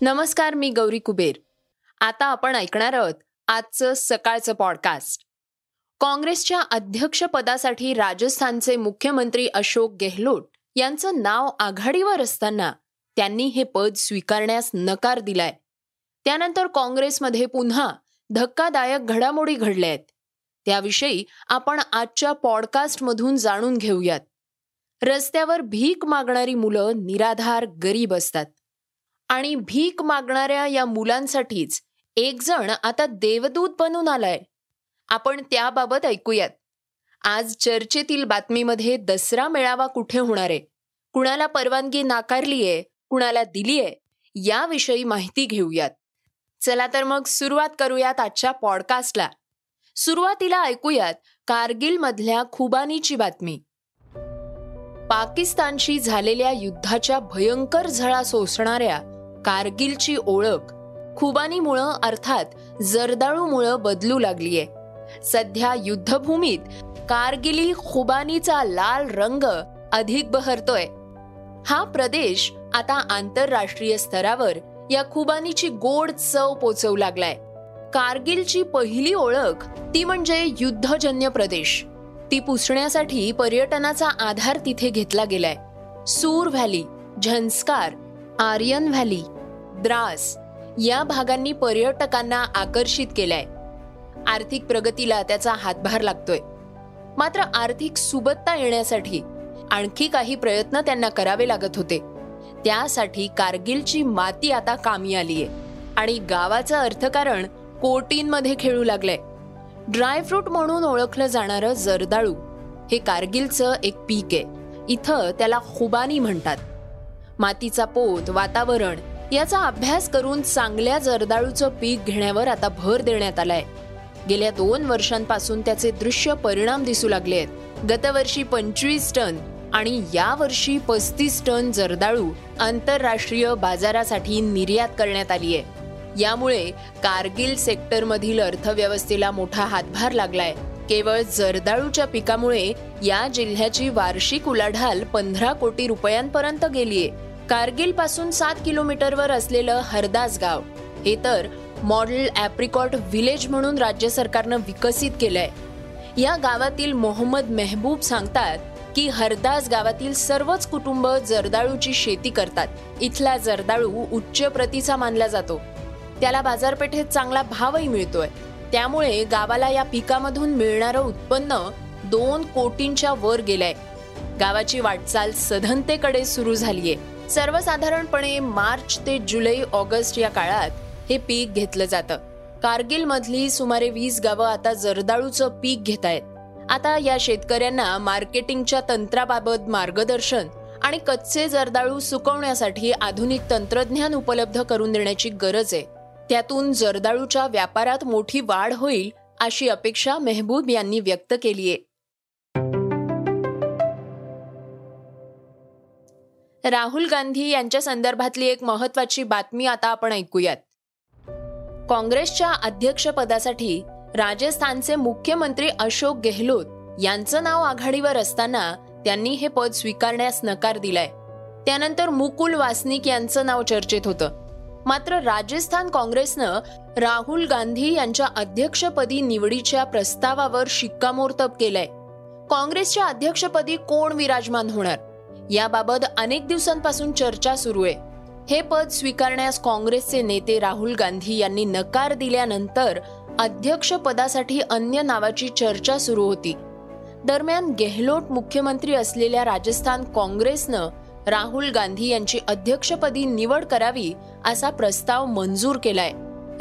नमस्कार मी गौरी कुबेर. आता आपण ऐकणार आहोत आजचं सकाळचं पॉडकास्ट काँग्रेसच्या अध्यक्षपदासाठी राजस्थानचे मुख्यमंत्री अशोक गेहलोत यांचं नाव आघाडीवर असताना त्यांनी हे पद स्वीकारण्यास नकार दिलाय. त्यानंतर काँग्रेसमध्ये पुन्हा धक्कादायक घडामोडी घडल्या आहेत त्याविषयी आपण आजच्या पॉडकास्टमधून जाणून घेऊयात. रस्त्यावर भीक मागणारी मुलं निराधार गरीब असतात. आणि भीक मागणाऱ्या या मुलांसाठीच एक जण आता देवदूत बनून आलाय. आपण त्याबाबत ऐकूयात. आज चर्चेतील बातमीमध्ये दसरा मेळावा कुठे होणार आहे? कुणाला परवानगी नाकारलीये कुणाला दिलीये याविषयी माहिती घेऊयात. चला तर मग सुरुवात करूयात आजच्या पॉडकास्टला सुरुवातीला ऐकूयात कारगिल मधल्या खुबानीची बातमी. पाकिस्तानशी झालेल्या युद्धाच्या भयंकर झळा सोसणाऱ्या कारगिलची ओळख. खुबानीमुळं अर्थात जर्दाळूमुळं बदलू लागलीये. सध्या युद्धभूमीत कारगिली खुबानीचा लाल रंग अधिक बहरतोय. हा प्रदेश आता आंतरराष्ट्रीय स्तरावर या खुबानीची गोड चव पोचवू लागलाय. कारगिलची पहिली ओळख ती म्हणजे युद्धजन्य प्रदेश. ती पुसण्यासाठी पर्यटनाचा आधार तिथे घेतला गेलाय. Suru valley Zanskar Aryan valley. Dras या भागांनी पर्यटकांना आकर्षित केलंय. आर्थिक प्रगतीला त्याचा हातभार लागतोय. मात्र आर्थिक सुबत्ता येण्यासाठी आणखी काही प्रयत्न त्यांना करावे लागत होते. त्यासाठी कारगिलची माती आता कामी आलीये आणि गावाचं अर्थकारण कोटींमध्ये खेळू लागलंय. ड्रायफ्रूट म्हणून ओळखलं जाणारं जर्दाळू हे कारगिलचं एक पीक आहे. इथं त्याला खुबानी म्हणतात. मातीचा पोत वातावरण याचा अभ्यास करून चांगल्या जर्दाळूचं पीक घेण्यावर आता भर देण्यात आलाय. गेल्या दोन वर्षांपासून त्याचे दृश्य परिणाम दिसू लागले आहेत. गतवर्षी पंचवीस टन आणि या वर्षी पस्तीस टन जर्दाळू आंतरराष्ट्रीय बाजारासाठी निर्यात करण्यात आली आहे. यामुळे कारगिल सेक्टरमधील अर्थव्यवस्थेला मोठा हातभार लागलाय. केवळ जर्दाळूच्या पिकामुळे या जिल्ह्याची वार्षिक उलाढाल पंधरा कोटी रुपयांपर्यंत गेलीये. कारगिलपासून सात किलोमीटरवर असलेलं हरदास गाव हे तर मॉडेल ॲप्रिकॉट विलेज म्हणून राज्य सरकारनं विकसित केलंय. या गावातील मोहम्मद मेहबूब सांगतात की हरदास गावातील सर्वच कुटुंब जर्दाळूची शेती करतात. इथला जर्दाळू उच्च प्रतीचा मानला जातो. त्याला बाजारपेठेत चांगला भावही मिळतोय. त्यामुळे गावाला या पिकामधून मिळणारं उत्पन्न दोन कोटींच्या वर गेलंय. गावाची वाटचाल सधनतेकडे सुरू झालीये. सर्वसाधारणपणे मार्च ते जुलै ऑगस्ट या काळात हे पीक घेतलं जातं. कारगिल मधली सुमारे वीस गावं आता जर्दाळूचं पीक घेत आहेत. आता या शेतकऱ्यांना मार्केटिंगच्या तंत्राबाबत मार्गदर्शन आणि कच्चे जर्दाळू सुकवण्यासाठी आधुनिक तंत्रज्ञान उपलब्ध करून देण्याची गरज आहे. त्यातून जर्दाळूच्या व्यापारात मोठी वाढ होईल अशी अपेक्षा मेहबूब यांनी व्यक्त केली आहे राहुल गांधी यांच्या संदर्भातली एक महत्वाची बातमी आता आपण ऐकूयात. काँग्रेसच्या अध्यक्षपदासाठी राजस्थानचे मुख्यमंत्री अशोक गेहलोत यांचं नाव आघाडीवर असताना त्यांनी हे पद स्वीकारण्यास नकार दिलाय. त्यानंतर मुकुल वासनिक यांचं नाव चर्चेत होतं. मात्र राजस्थान काँग्रेसनं राहुल गांधी यांच्या अध्यक्षपदी निवडीच्या प्रस्तावावर शिक्कामोर्तब केलंय. काँग्रेसच्या अध्यक्षपदी कोण विराजमान होणार? याबाबत अनेक दिवसांपासून चर्चा सुरू आहे. हे पद स्वीकारण्यास काँग्रेसचे नेते राहुल गांधी यांनी नकार दिल्यानंतर अध्यक्षपदासाठी अन्य नावाची चर्चा सुरू होती. दरम्यान गेहलोट मुख्यमंत्री असलेल्या राजस्थान काँग्रेसनं राहुल गांधी यांची अध्यक्षपदी निवड करावी असा प्रस्ताव मंजूर केलाय.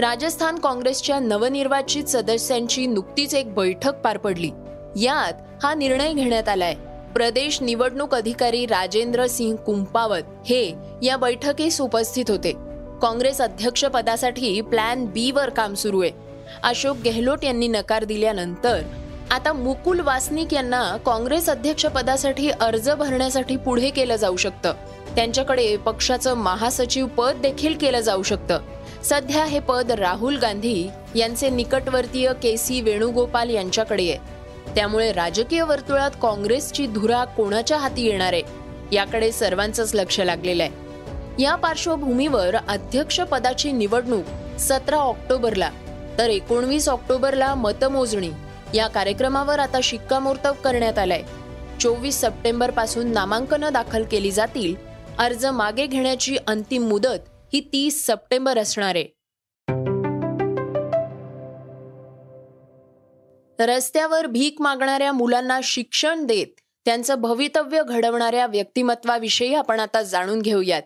राजस्थान काँग्रेसच्या नवनिर्वाचित सदस्यांची नुकतीच एक बैठक पार पडली. यात हा निर्णय घेण्यात आलाय. प्रदेश निवडणूक अधिकारी राजेंद्र सिंह कुंपावत हे या बैठकीस उपस्थित होते. काँग्रेस अध्यक्षपदासाठी प्लॅन बी वर काम सुरू आहे. अशोक गेहलोत यांनी नकार दिल्यानंतर आता मुकुल वासनिक यांना काँग्रेस अध्यक्षपदासाठी अर्ज भरण्यासाठी पुढे केलं जाऊ शकतं. त्यांच्याकडे पक्षाचं महासचिव पद देखील केलं जाऊ शकतं. सध्या हे पद राहुल गांधी यांचे निकटवर्तीय के सी वेणुगोपाल यांच्याकडे आहे. त्यामुळे राजकीय वर्तुळात काँग्रेसची धुरा कोणाच्या हाती येणार आहे याकडे सर्वांचंच लक्ष लागलेलं आहे. या पार्श्वभूमीवर अध्यक्षपदाची निवडणूक सतरा ऑक्टोबरला तर एकोणवीस ऑक्टोबरला मतमोजणी या कार्यक्रमावर आता शिक्कामोर्तब करण्यात आलाय. चोवीस सप्टेंबरपासून नामांकनं दाखल केली जातील अर्ज मागे घेण्याची अंतिम मुदत ही तीस सप्टेंबर असणार आहे. रस्त्यावर भीक मागणाऱ्या मुलांना शिक्षण देत त्यांचं भवितव्य घडवणाऱ्या व्यक्तिमत्वाविषयी आपण आता जाणून घेऊयात.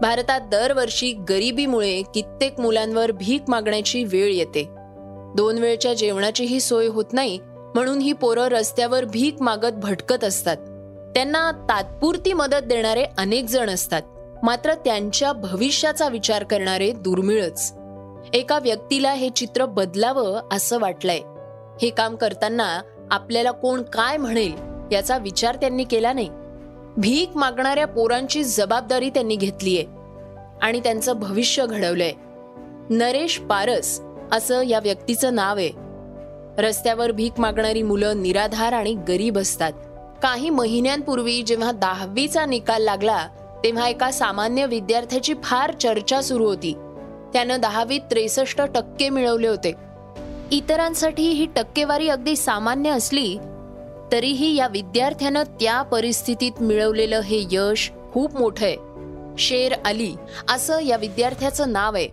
भारतात दरवर्षी गरिबीमुळे कित्येक मुलांवर भीक मागण्याची वेळ येते. दोन वेळच्या जेवणाचीही सोय होत नाही म्हणून ही पोरं रस्त्यावर भीक मागत भटकत असतात. त्यांना तात्पुरती मदत देणारे अनेक जण असतात. मात्र त्यांच्या भविष्याचा विचार करणारे दुर्मिळच. एका व्यक्तीला हे चित्र बदलावं असं वाटलंय. हे काम करताना आपल्याला कोण काय म्हणेल याचा विचार त्यांनी केला नाही. भीक मागणाऱ्या पोरांची जबाबदारी त्यांनी घेतलीये आणि त्यांचं भविष्य घडवलंय. नरेश पारस असं या व्यक्तीचं नाव आहे. रस्त्यावर भीक मागणारी मुलं निराधार आणि गरीब असतात. काही महिन्यांपूर्वी जेव्हा दहावीचा निकाल लागला तेव्हा एका सामान्य विद्यार्थ्याची फार चर्चा सुरू होती. त्यानं दहावीत त्रेसष्ट टक्के मिळवले होते. इतरांसाठी ही टक्केवारी अगदी सामान्य असली तरीही या विद्यार्थ्यानं त्या परिस्थितीत मिळवलेलं हे यश खूप मोठं आहे. शेर अली असं या विद्यार्थ्याचं नाव आहे.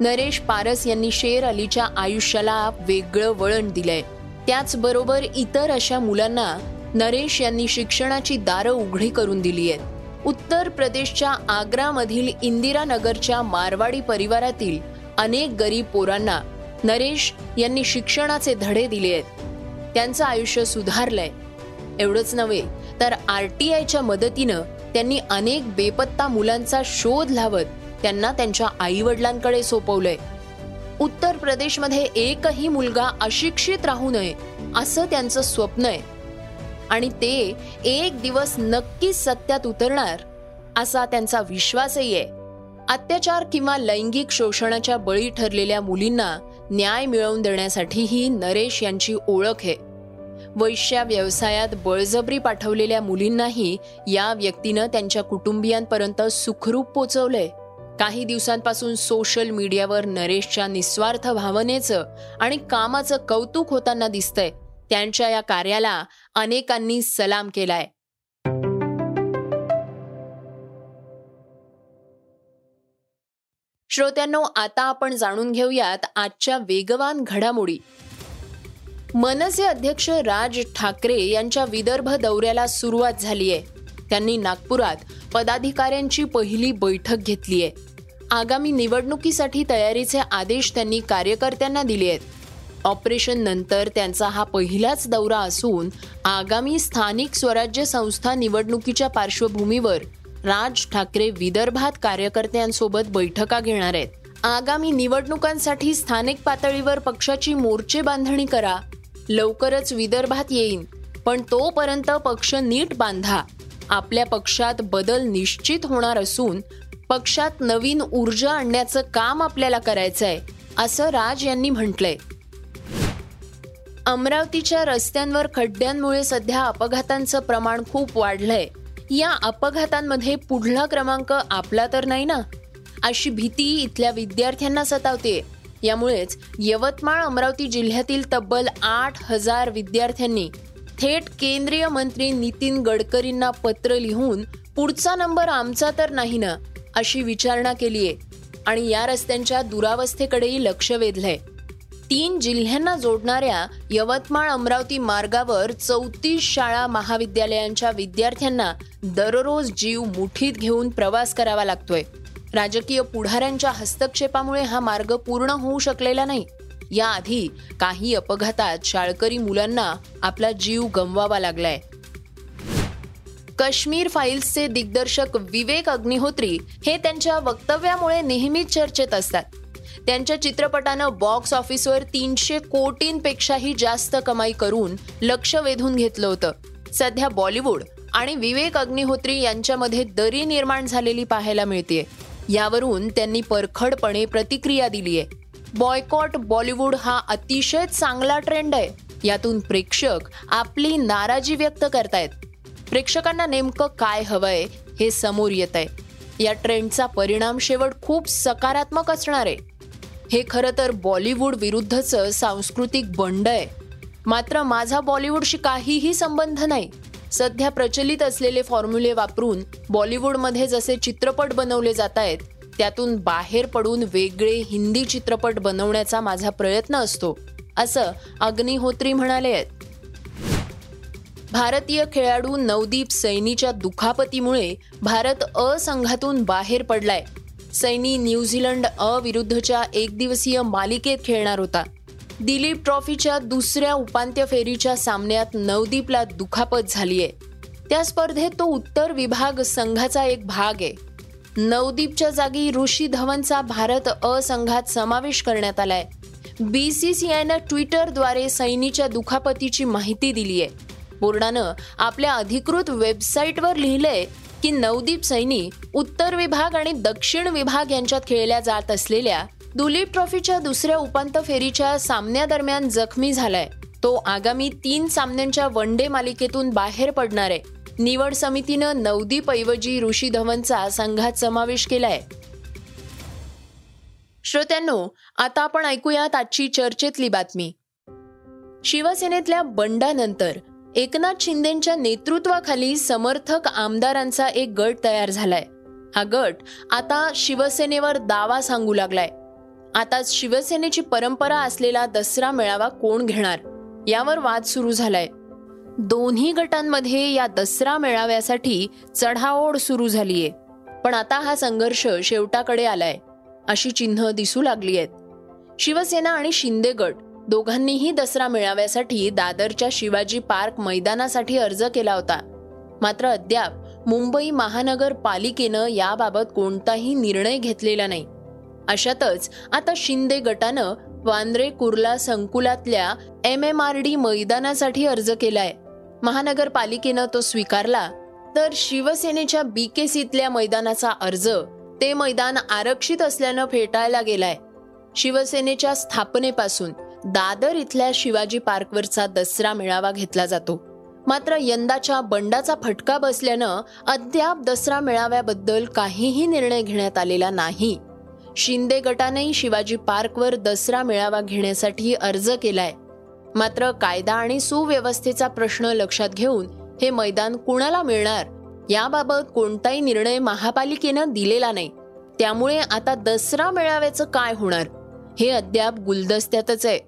नरेश पारस यांनी शेर अलीच्या आयुष्याला वेगळं वळण दिलंय. त्याचबरोबर इतर अशा मुलांना नरेश यांनी शिक्षणाची दारं उघडी करून दिली आहेत. उत्तर प्रदेशच्या आग्रामधील इंदिरानगरच्या मारवाडी परिवारातील अनेक गरीब पोरांना नरेश यांनी शिक्षणाचे धडे दिले आहेत. त्यांचं आयुष्य सुधारलंय. एवढंच नव्हे तर आर टी आयच्या मदतीनं त्यांनी अनेक बेपत्ता मुलांचा शोध लावत त्यांना त्यांच्या आईवडिलांकडे सोपवलंय. उत्तर प्रदेशमध्ये एकही मुलगा अशिक्षित राहू नये असं त्यांचं स्वप्न आहे. आणि ते एक दिवस नक्कीच सत्यात उतरणार असा त्यांचा विश्वासही आहे. अत्याचार किंवा लैंगिक शोषणाच्या बळी ठरलेल्या मुलींना न्याय मिळवून देण्यासाठीही नरेश यांची ओळख आहे. वैश्या व्यवसायात बळजबरी पाठवलेल्या मुलींनाही या व्यक्तीनं त्यांच्या कुटुंबियांपर्यंत सुखरूप पोचवलंय. काही दिवसांपासून सोशल मीडियावर नरेशच्या निस्वार्थ भावनेचं आणि कामाचं कौतुक होताना दिसतंय. त्यांच्या या कार्याला अनेकांनी सलाम केलाय. श्रोत्यांनो आता आपण जाणून घेऊयात आजच्या वेगवान घडामोडी. मनसे अध्यक्ष राज ठाकरे यांच्या विदर्भ दौऱ्याला सुरुवात झालीय. त्यांनी नागपुरात पदाधिकाऱ्यांची पहिली बैठक घेतली आहे आगामी निवडणुकीसाठी तयारीचे आदेश त्यांनी कार्यकर्त्यांना दिले आहेत ऑपरेशन नंतर त्यांचा हा पहिलाच दौरा असून आगामी स्थानिक स्वराज्य संस्था निवडणुकीच्या पार्श्वभूमीवर राज ठाकरे विदर्भात कार्यकर्त्यांसोबत बैठका घेणार आहेत. आगामी निवडणुकांसाठी स्थानिक पातळीवर पक्षाची मोर्चे बांधणी करा. लवकरच विदर्भात येईन पण तोपर्यंत पक्ष नीट बांधा. आपल्या पक्षात बदल निश्चित होणार असून पक्षात नवीन ऊर्जा आणण्याचं काम आपल्याला करायचं आहे असं राज यांनी म्हटलंय. अमरावतीच्या रस्त्यांवर खड्ड्यांमुळे सध्या अपघातांचं प्रमाण खूप वाढलंय. या अपघातांमध्ये पुढला क्रमांक आपला तर नाही ना? अशी भीती इथल्या विद्यार्थ्यांना सतावते यामुळेच यवतमाळ अमरावती जिल्ह्यातील तब्बल आठ हजार विद्यार्थ्यांनी थेट केंद्रीय मंत्री नितीन गडकरींना पत्र लिहून पुढचा नंबर आमचा तर नाही ना? अशी विचारणा केली आहे आणि या रस्त्यांच्या दुरावस्थेकडेही लक्ष वेधलंय. तीन जिल्ह्यांना जोडणाऱ्या यवतमाळ अमरावती मार्गावर चौतीस शाळा महाविद्यालयांच्या विद्यार्थ्यांना दररोज जीव मुठीत घेऊन प्रवास करावा लागतोय. राजकीय पुढाऱ्यांच्या हस्तक्षेपामुळे हा मार्ग पूर्ण होऊ शकलेला नाही. याआधी काही अपघातात शाळकरी मुलांना आपला जीव गमवावा लागलाय. काश्मीर फाईल्सचे दिग्दर्शक विवेक अग्निहोत्री हे त्यांच्या वक्तव्यामुळे नेहमीच चर्चेत असतात. त्यांच्या चित्रपटानं बॉक्स ऑफिसवर तीनशे कोटींपेक्षाही जास्त कमाई करून लक्ष वेधून घेतलं होतं. सध्या बॉलिवूड आणि विवेक अग्निहोत्री यांच्यामध्ये दरी निर्माण झालेली पाहायला मिळते यावरून त्यांनी परखडपणे प्रतिक्रिया दिली आहे बॉयकॉट बॉलिवूड हा अतिशय चांगला ट्रेंड आहे. यातून प्रेक्षक आपली नाराजी व्यक्त करतायत. प्रेक्षकांना नेमकं काय हवंय हे समोर येत आहे या ट्रेंडचा परिणाम शेवट खूप सकारात्मक असणार आहे. हे खरं तर बॉलिवूड विरुद्धचं सांस्कृतिक बंड आहे. मात्र माझा बॉलिवूडशी काहीही संबंध नाही. सध्या प्रचलित असलेले फॉर्म्युले वापरून बॉलिवूडमध्ये जसे चित्रपट बनवले जात आहेत त्यातून बाहेर पडून वेगळे हिंदी चित्रपट बनवण्याचा माझा प्रयत्न असतो असं अग्निहोत्री म्हणाले आहेत. भारतीय खेळाडू नवदीप सैनीच्या दुखापतीमुळे भारत अ संघातून बाहेर पडलाय. सैनी न्यूझीलंड अ विरुद्धच्या एकदिवसीय मालिकेत खेळणार होता. दिलीप ट्रॉफीच्या दुसऱ्या उपांत्य फेरीच्या सामन्यात नवदीपला दुखापत झालीय. त्या स्पर्धेत तो उत्तर विभाग संघाचा एक भाग आहे. नवदीपच्या जागी ऋषी धवनचा भारत अ संघात समावेश करण्यात आलाय. बी सी सी आयनं ट्विटरद्वारे सैनीच्या दुखापतीची माहिती दिली आहे बोर्डानं आपल्या अधिकृत वेबसाईटवर लिहिलंय की नवदीप सैनी उत्तर विभाग आणि दक्षिण विभाग यांच्यात खेळल्या जात असलेल्या दुलीप ट्रॉफीच्या दुसऱ्या उपांत्य फेरीच्या सामन्यादरम्यान जखमी झालाय. तो आगामी तीन सामन्यांच्या वन डे मालिकेतून बाहेर पडणार आहे. निवड समितीनं नवदीप ऐवजी ऋषी धवनचा संघात समावेश केलाय. श्रोत्यांनो आता आपण ऐकूयात आजची चर्चेतली बातमी. शिवसेनेतल्या बंडानंतर एकनाथ शिंदेच्या नेतृत्वाखाली समर्थक आमदारांचा एक गट तयार झालाय. हा गट आता शिवसेनेवर दावा सांगू लागलाय. आता शिवसेनेची परंपरा असलेला दसरा मेळावा कोण घेणार? यावर वाद सुरू झालाय. दोन्ही गटांमध्ये या दसरा मेळाव्यासाठी चढाओढ सुरू झालीय. पण आता हा संघर्ष शेवटाकडे आलाय अशी चिन्ह दिसू लागली आहेत शिवसेना आणि शिंदे गट दोघांनीही दसरा मेळाव्यासाठी दादरच्या शिवाजी पार्क मैदानासाठी अर्ज केला होता. मात्र अद्याप मुंबई महानगरपालिकेनं याबाबत कोणताही निर्णय घेतलेला नाही. अशातच आता शिंदे गटानं वांद्रे कुर्ला संकुलातल्या एम एम आर डी मैदानासाठी अर्ज केलाय. महानगरपालिकेनं तो स्वीकारला तर शिवसेनेच्या बीकेसीतल्या मैदानाचा अर्ज ते मैदान आरक्षित असल्यानं फेटाळला गेलाय. शिवसेनेच्या स्थापनेपासून दादर इथल्या शिवाजी पार्कवरचा दसरा मेळावा घेतला जातो. मात्र यंदाच्या बंडाचा फटका बसल्यानं अद्याप दसरा मेळाव्याबद्दल काहीही निर्णय घेण्यात आलेला नाही. शिंदे गटानेही शिवाजी पार्कवर दसरा मेळावा घेण्यासाठी अर्ज केलाय. मात्र कायदा आणि सुव्यवस्थेचा प्रश्न लक्षात घेऊन हे मैदान कुणाला मिळणार? याबाबत कोणताही निर्णय महापालिकेनं दिलेला नाही. त्यामुळे आता दसरा मेळाव्याचं काय होणार? हे अद्याप गुलदस्त्यातच आहे.